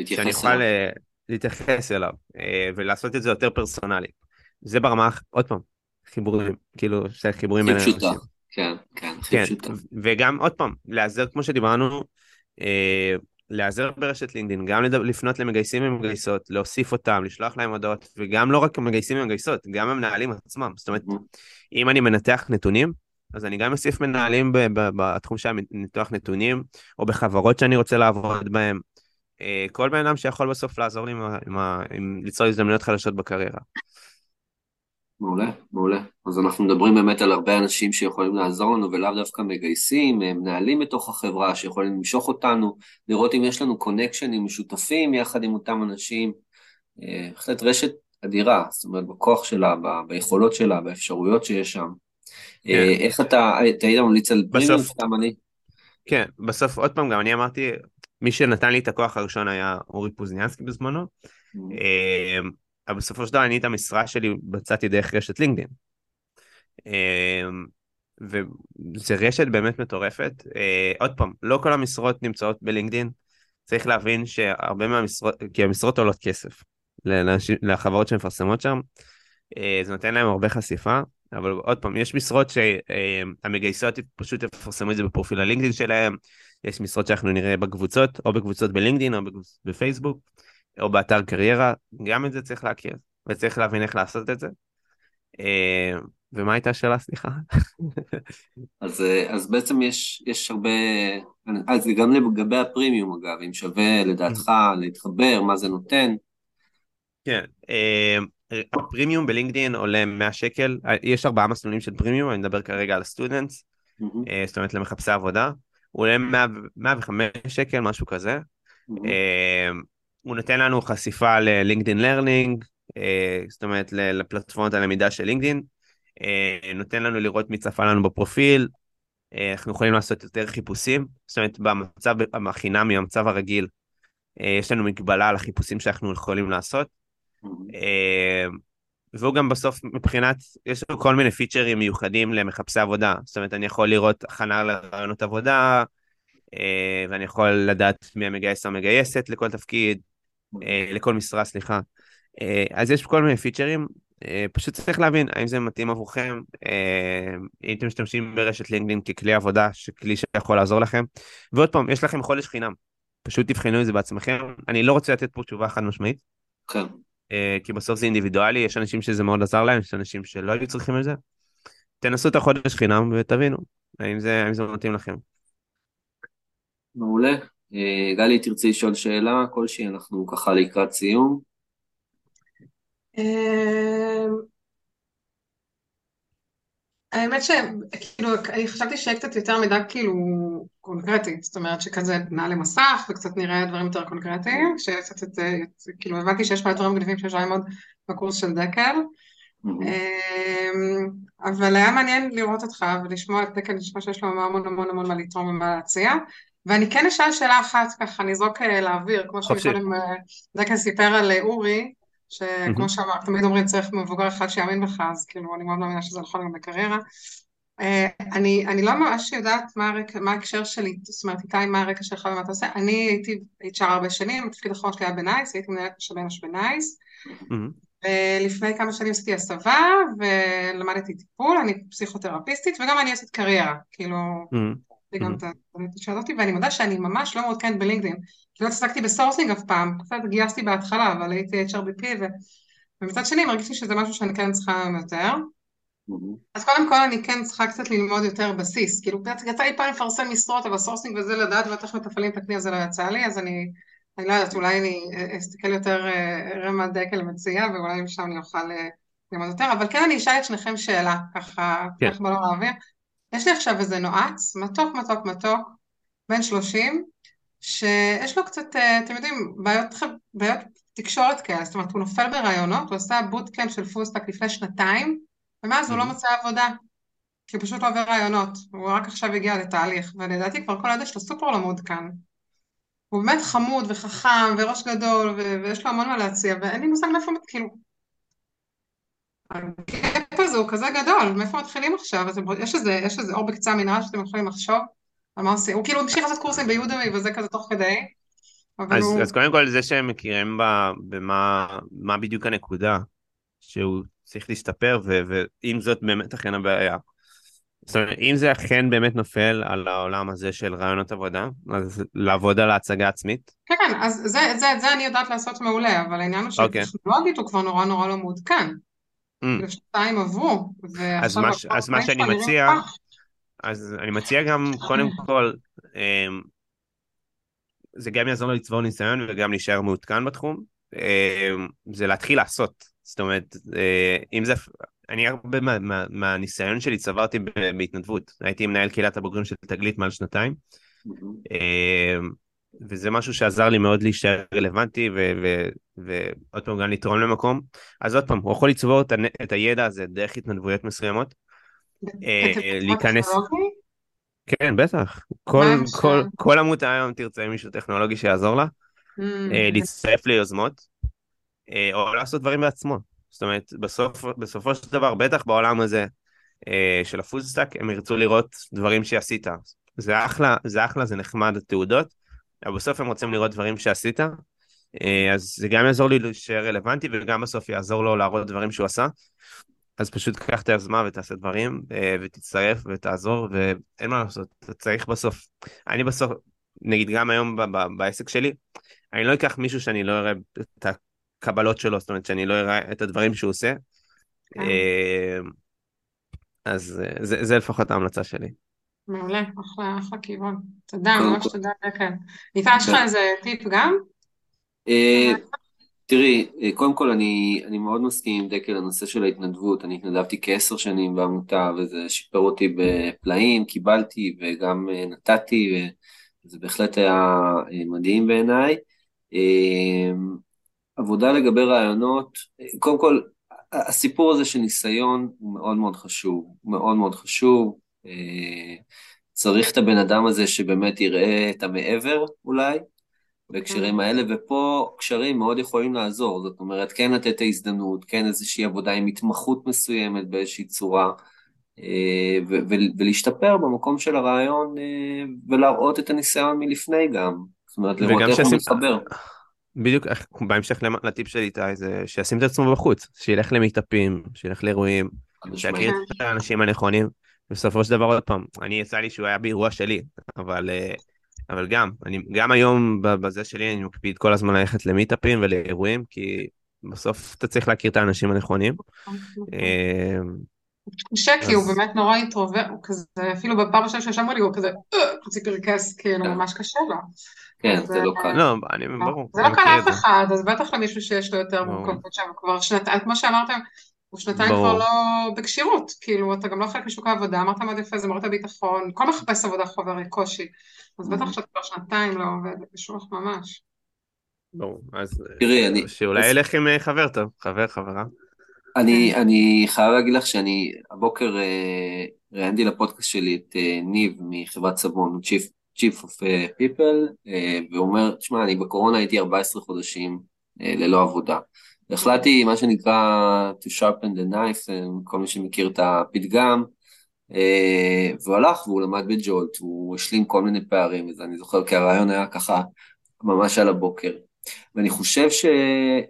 שאני אוכל אליו. אה, להתייחס אליו, אה, ולעשות את זה יותר פרסונלי. זה ברמה, עוד פעם, חיבורים, כאילו, של חיבורים הכי פשוטה. כן, כן, הכי כן, פשוטה. וגם עוד פעם, להיעזר, כמו שדיברנו, אה, להיעזר ברשת לינדין, גם לפנות למגייסים ומגייסות, להוסיף אותם, לשלוח להם הודעות, וגם לא רק מגייסים ומגייסות, גם המנהלים עצמם. זאת אומרת, אם אני מנתח נתונים, אז אני גם אוסיף מנהלים בתחום של ניתוח נתונים, או בחברות שאני רוצה לעבוד בהן. אה, כל בן אדם שיכול בסוף לעזור לי עם, עם, ה- עם ליצור הזדמנויות חדשות בקריירה. מעולה, מעולה. אז אנחנו מדברים באמת על הרבה אנשים שיכולים לעזור לנו ולאו דווקא מגייסים, הם מנהלים בתוך החברה שיכולים למשוך אותנו, לראות אם יש לנו קונקשנים משותפים יחד עם אותם אנשים. אה, בהחלט רשת אדירה, זאת אומרת בכוח שלה, ב- ביכולות שלה, באפשרויות שיש שם. אה, איך אתה, אתה היית ממליץ על פרימיום סתם אני? כן, בסוף עוד פעם גם אני אמרתי, מי שנתן לי את הכוח הראשון היה אורי פוזניאנסקי בזמנו, Mm-hmm. אה, אבל בסופו של דבר אני את המשרה שלי בצעתי דרך רשת לינקדאין. אה, וזה רשת באמת מטורפת. אה, עוד פעם, לא כל המשרות נמצאות בלינקדאין. צריך להבין שהרבה מהמשרות, כי המשרות עולות כסף לחברות שמפרסמות שם. זה נותן להם הרבה חשיפה, אבל עוד פעם, יש משרות שהמגייסות פשוט יפרסמו את זה בפרופיל הלינקדאין שלהם, יש משרות שאנחנו נראה בקבוצות, או בקבוצות בלינקדאין או בפייסבוק. או באתר קריירה, גם את זה צריך להכיר, וצריך להבין איך לעשות את זה. אה, ומה הייתה השאלה, סליחה? אז, אה, אז בעצם יש, יש הרבה, אז זה גם לגבי הפרימיום אגב, אם שווה לדעתך להתחבר, מה זה נותן. כן, אה, הפרימיום בלינקדאין עולה 100 שקל, יש ארבעה מסלולים של פרימיום, אני מדבר כרגע על ה students, mm-hmm. זאת אומרת למחפשי עבודה, הוא עולה 100, 105 שקל, משהו כזה. Mm-hmm. הוא נותן לנו חשיפה ל LinkedIn Learning, אה, זאת אומרת לפלטפורמת הלמידה של לינקדאין, אה, נותן לנו לראות מי צפה לנו בפרופיל, אה, אנחנו יכולים לעשות יותר חיפושים, זאת אומרת במצב החינמי, המצב הרגיל, יש לנו מגבלה על החיפושים שאנחנו יכולים לעשות. והוא גם בסוף מבחינת, יש לנו כל מיני פיצ'רים מיוחדים למחפשי עבודה, זאת אומרת אני יכול לראות הכנה לרעיונות עבודה, ואני יכול לדעת מי המגייס או המגייסת לכל תפקיד, לכל משרה, סליחה. אה, אז יש כל מיני פיצ'רים, אה, פשוט צריך להבין האם זה מתאים עבורכם, אם אתם משתמשים ברשת לינקדאין ככלי עבודה, כלי שיכול לעזור לכם. ועוד פעם, יש לכם חודש חינם, פשוט תבחנו את זה בעצמכם. אני לא רוצה לתת פה תשובה חד משמעית. כן. כי בסוף זה אינדיבידואלי, יש אנשים שזה מאוד עזר להם, יש אנשים שלא היו צריכים את זה. תנסו את החודש חינם ותבינו האם זה, האם זה מתאים לכם. מעולה. אה, גלי, תרצי לשאול שאלה כלשהי, אנחנו ככה לקראת סיום. אמ, האמת שכאילו, אני חשבתי שיהיה קצת יותר מידע כאילו קונקרטית, זאת אומרת שכזה נעלה מסך וקצת נראה דברים יותר קונקרטיים, שקצת את זה, כאילו הבנתי שיש פה דברים מגניבים שאפשר ללמוד בקורס של דקל, אמ, אבל היה מעניין לראות אותך ולשמוע את דקל, נשמע שיש לו המון המון המון מה לתרום ומה להציע, ואני כן אשאל שאלה אחת ככה, נזרוק אה, לאוויר, כמו שקודם אה, דקה סיפר על אה, אורי, שכמו שאמרת, תמיד אומרים צריך מבוגר אחד שיאמין בך, אז כאילו אני מאוד מאמינה שזה נכון גם בקריירה. אני, אני לא ממש יודעת מה, הרק, מה ההקשר שלי, זאת אומרת, איתי, מה הרקע שלך ומה אתה עושה. אני הייתי HR הרבה שנים, התפקיד האחרון שלי היה בנייס, הייתי מנהלת משאבי אנוש בנייס. ולפני כמה שנים עשיתי הסבה ולמדתי טיפול, אני פסיכותרפיסטית וגם אני עושה קריירה, כאילו, לי גם את השאלה אותי, ואני מודה שאני ממש לא מעודכנת בלינקדאין, לא התעסקתי ב sourcing אף פעם, קצת גייסתי בהתחלה, אבל הייתי HRBP, ו... ומצד שני הרגשתי שזה משהו שאני כן צריכה היום יותר. אז קודם כל אני כן צריכה קצת ללמוד יותר בסיס, כאילו יצא לי פעם לפרסם משרות, אבל sourcing וזה לדעת ואיך מתפעלים את הכלי הזה לא יצא לי, אז אני, אני לא יודעת, אולי אני אסתכל יותר, אראה מה דקל מציע, ואולי משם אני אוכל אה, ללמוד יותר, אבל כן אני אשאל את שניכם שאלה, ככה, כן. איך בלון האוויר. יש לי עכשיו איזה נועץ, מתוק מתוק מתוק, בן 30, שיש לו קצת, אה, אתם יודעים, בעיות, בעיות תקשורת כאלה, זאת אומרת, הוא נופל בראיונות, הוא עשה bootcamp של full stack לפני שנתיים, ומאז הוא לא מצא עבודה, כי הוא פשוט לא עובר ראיונות, הוא רק עכשיו הגיע לתהליך, ולדעתי כבר כל הידע שלו סופר לא מעודכן. הוא באמת חמוד וחכם וראש גדול, ויש לו המון מה להציע, ואין לי מושג מאיפה, כאילו, הגאפ הזה הוא כזה גדול, מאיפה מתחילים עכשיו? יש איזה, יש איזה אור בקצה המנהל שאתם יכולים לחשוב על מה עושים? הוא כאילו המשיך לעשות קורסים ביודמי וזה כזה תוך כדי. אז, הוא... אז קודם כל זה שהם מכירים במה בדיוק הנקודה שהוא צריך להסתפר ו, ואם זאת באמת אכן הבעיה. זאת אומרת, אם זה אכן באמת נופל על העולם הזה של רעיונות עבודה, אז לעבוד על ההצגה עצמית? כן, כן, אז זה, זה, זה אני יודעת לעשות מעולה, אבל העניין הוא אוקיי. שטכנולוגית הוא כבר נורא נורא לא מעודכן. Mm. שנתיים עברו, אז מה, אז מה שאני מציע, אז אני מציע גם קודם כל, אמ, זה גם יעזור לו לצבור ניסיון וגם להישאר מעודכן בתחום, אמ, זה להתחיל לעשות, זאת אומרת, אה, אם זה, אני הרבה מה, מה, מהניסיון שלי צברתי בהתנדבות, הייתי מנהל קהילת הבוגרים של תגלית מעל שנתיים, mm-hmm. וזה משהו שעזר לי מאוד להישאר רלוונטי ועוד פעם גם לתרום למקום. אז עוד פעם, הוא יכול לצבור את, את הידע הזה דרך התנדבויות מסוימות. אה, להיכנס... כן, בטח. כל, כל, כל עמותה היום תרצה מישהו טכנולוגי שיעזור לה, אה, להצטרף ליוזמות, אה, או לעשות דברים בעצמו. זאת אומרת, בסוף, בסופו של דבר, בטח בעולם הזה של ה full stack, הם ירצו לראות דברים שעשית. זה אחלה, זה אחלה, זה נחמד, התעודות, אבל בסוף הם רוצים לראות דברים שעשית, אז זה גם יעזור לי להישאר רלוונטי, וגם בסוף יעזור לו להראות דברים שהוא עשה. אז פשוט קח את היוזמה ותעשה דברים, ותצטרף ותעזור, ואין מה לעשות, אתה צריך בסוף. אני בסוף, נגיד גם היום בעסק שלי, אני לא אקח מישהו שאני לא אראה את הקבלות שלו, זאת אומרת שאני לא אראה את הדברים שהוא עושה. כן. אה, אז אה, זה, זה לפחות ההמלצה שלי. מעולה, אחלה, אחלה כיוון. תודה, ממש תודה, כן. ניתן לך איזה טיפ גם? אה, תראי, קודם כל אני, אני מאוד מסכים עם דקל לנושא של ההתנדבות, אני התנדבתי כעשר שנים בעמותה וזה שיפר אותי בפלאים, קיבלתי וגם נתתי וזה בהחלט היה מדהים בעיניי. עבודה לגבי רעיונות, קודם כל, הסיפור הזה של ניסיון הוא מאוד מאוד חשוב, מאוד מאוד חשוב. אה, צריך את הבן אדם הזה שבאמת יראה את המעבר אולי, בהקשרים האלה, ופה קשרים מאוד יכולים לעזור, זאת אומרת, כן לתת את ההזדמנות, כן איזושהי עבודה עם התמחות מסוימת באיזושהי צורה, אה, ולהשתפר במקום של הרעיון אה, ולהראות את הניסיון מלפני גם, זאת אומרת, לראות איך הוא מתחבר. בדיוק בהמשך לטיפ של איתי זה שישים את עצמו בחוץ שילך למיטאפים שילך לאירועים שיכיר את האנשים הנכונים בסופו של דבר עוד פעם אני יצא לי שהוא היה באירוע שלי אבל אה, אבל גם אני גם היום בזה שלי אני מקפיד כל הזמן ללכת למיטאפים ולאירועים כי בסוף אתה צריך להכיר את האנשים הנכונים. אה, שקי הוא באמת נורא אינטרובר, הוא כזה, אפילו בפעם הראשונה שישבנו לי הוא כזה, חצי אה, פרקס, כאילו כן. ממש קשה לו. כן, זה לא קל. לא, אני, ברור. זה לא קל לאף אחד, אז בטח למישהו שיש לו יותר מורכבות שם, כבר שנתיים, כמו שאמרתם, הוא שנתיים כבר לא בכשירות, כאילו, אתה גם לא חלק משוק העבודה, אמרת מאוד יפה, זה מערכת הביטחון, כל מחפש עבודה חובר קושי, אז בטח שאתה כבר שנתיים לא עובד, בשוח ממש. ברור, אז תראי, אני... שאולי ילך עם אה, חבר טוב, חבר, חברה. אני. אני חייב להגיד לך שאני הבוקר אה, ראיינתי לפודקאסט שלי את אה, ניב מחברת סבון, צ'יפ Chief of People, והוא אומר, תשמע, אני בקורונה הייתי 14 חודשים ללא עבודה. החלטתי, מה שנקרא, to sharpen the knife, כל מי שמכיר את הפתגם, uh, והוא הלך והוא למד בג'ולט, הוא השלים כל מיני פערים, אז אני זוכר כי הרעיון היה ככה ממש על הבוקר. ואני חושב ש,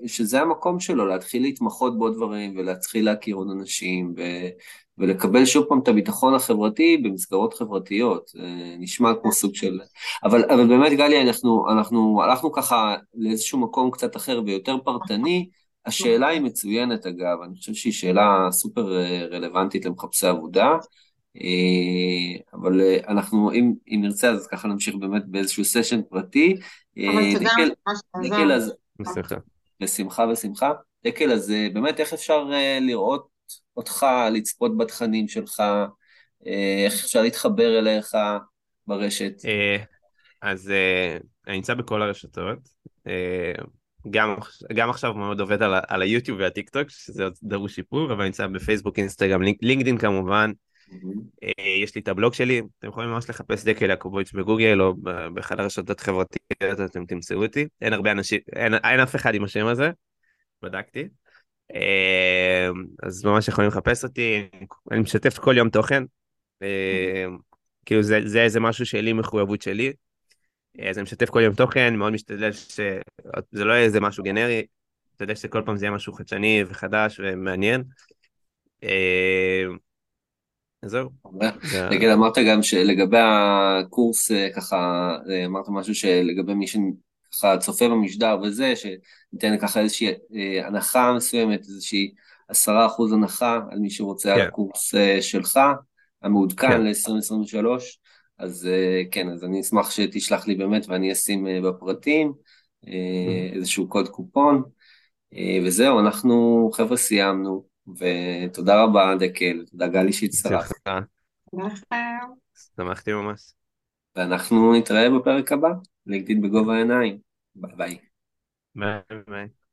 שזה המקום שלו, להתחיל להתמחות בעוד דברים ולהתחיל להכיר עוד אנשים, ו, ולקבל שוב פעם את הביטחון החברתי במסגרות חברתיות. נשמע כמו סוג של... אבל, אבל באמת, גלי, אנחנו, אנחנו הלכנו ככה לאיזשהו מקום קצת אחר ויותר פרטני. השאלה היא מצוינת, אגב, אני חושב שהיא שאלה סופר אה, רלוונטית למחפשי עבודה. אה, אבל אה, אנחנו, אם, אם נרצה, אז ככה נמשיך באמת באיזשהו סשן פרטי. אבל תודה, דקל, אז... בשמחה. בשמחה, בשמחה. דקל, אז באמת איך אפשר לראות אותך, לצפות בתכנים שלך, איך אפשר להתחבר אליך ברשת? אז אני נמצא בכל הרשתות. גם, גם עכשיו מאוד עובד על, על היוטיוב והטיק טוק, שזה עוד דרוש שיפור, אבל נמצא בפייסבוק, אינסטגרם, לינקדאין כמובן. Mm-hmm. יש לי את הבלוג שלי, אתם יכולים ממש לחפש דקל יעקובוביץ' בגוגל או באחד הרשתות החברתיות, אתם תמצאו אותי. אין הרבה אנשים, אין, אין אף אחד עם השם הזה, בדקתי. אמ, אז ממש יכולים לחפש אותי, אני משתף כל יום תוכן, אמ, כאילו זה, זה איזה משהו שלי מחויבות שלי, אז אני משתף כל יום תוכן, מאוד משתדל שזה לא יהיה איזה משהו גנרי, משתדל שכל פעם זה יהיה משהו חדשני וחדש ומעניין. אמ, זהו. נגיד אמרת גם שלגבי הקורס אה, ככה אה, אמרת משהו שלגבי מי ככה צופה במשדר וזה, שניתן ככה איזושהי אה, הנחה מסוימת, איזושהי עשרה אחוז הנחה על מי שרוצה כן. על הקורס אה, שלך, המעודכן כן. ל-2023, אז אה, כן, אז אני אשמח שתשלח לי באמת ואני אשים אה, בפרטים אה, mm-hmm. איזשהו קוד קופון, וזהו, אנחנו חבר'ה סיימנו, ותודה רבה דקל, תודה גלי שהצטרפת. שמחתי ממש. ואנחנו נתראה בפרק הבא, לינקדאין בגובה העיניים. ביי ביי. ביי ביי.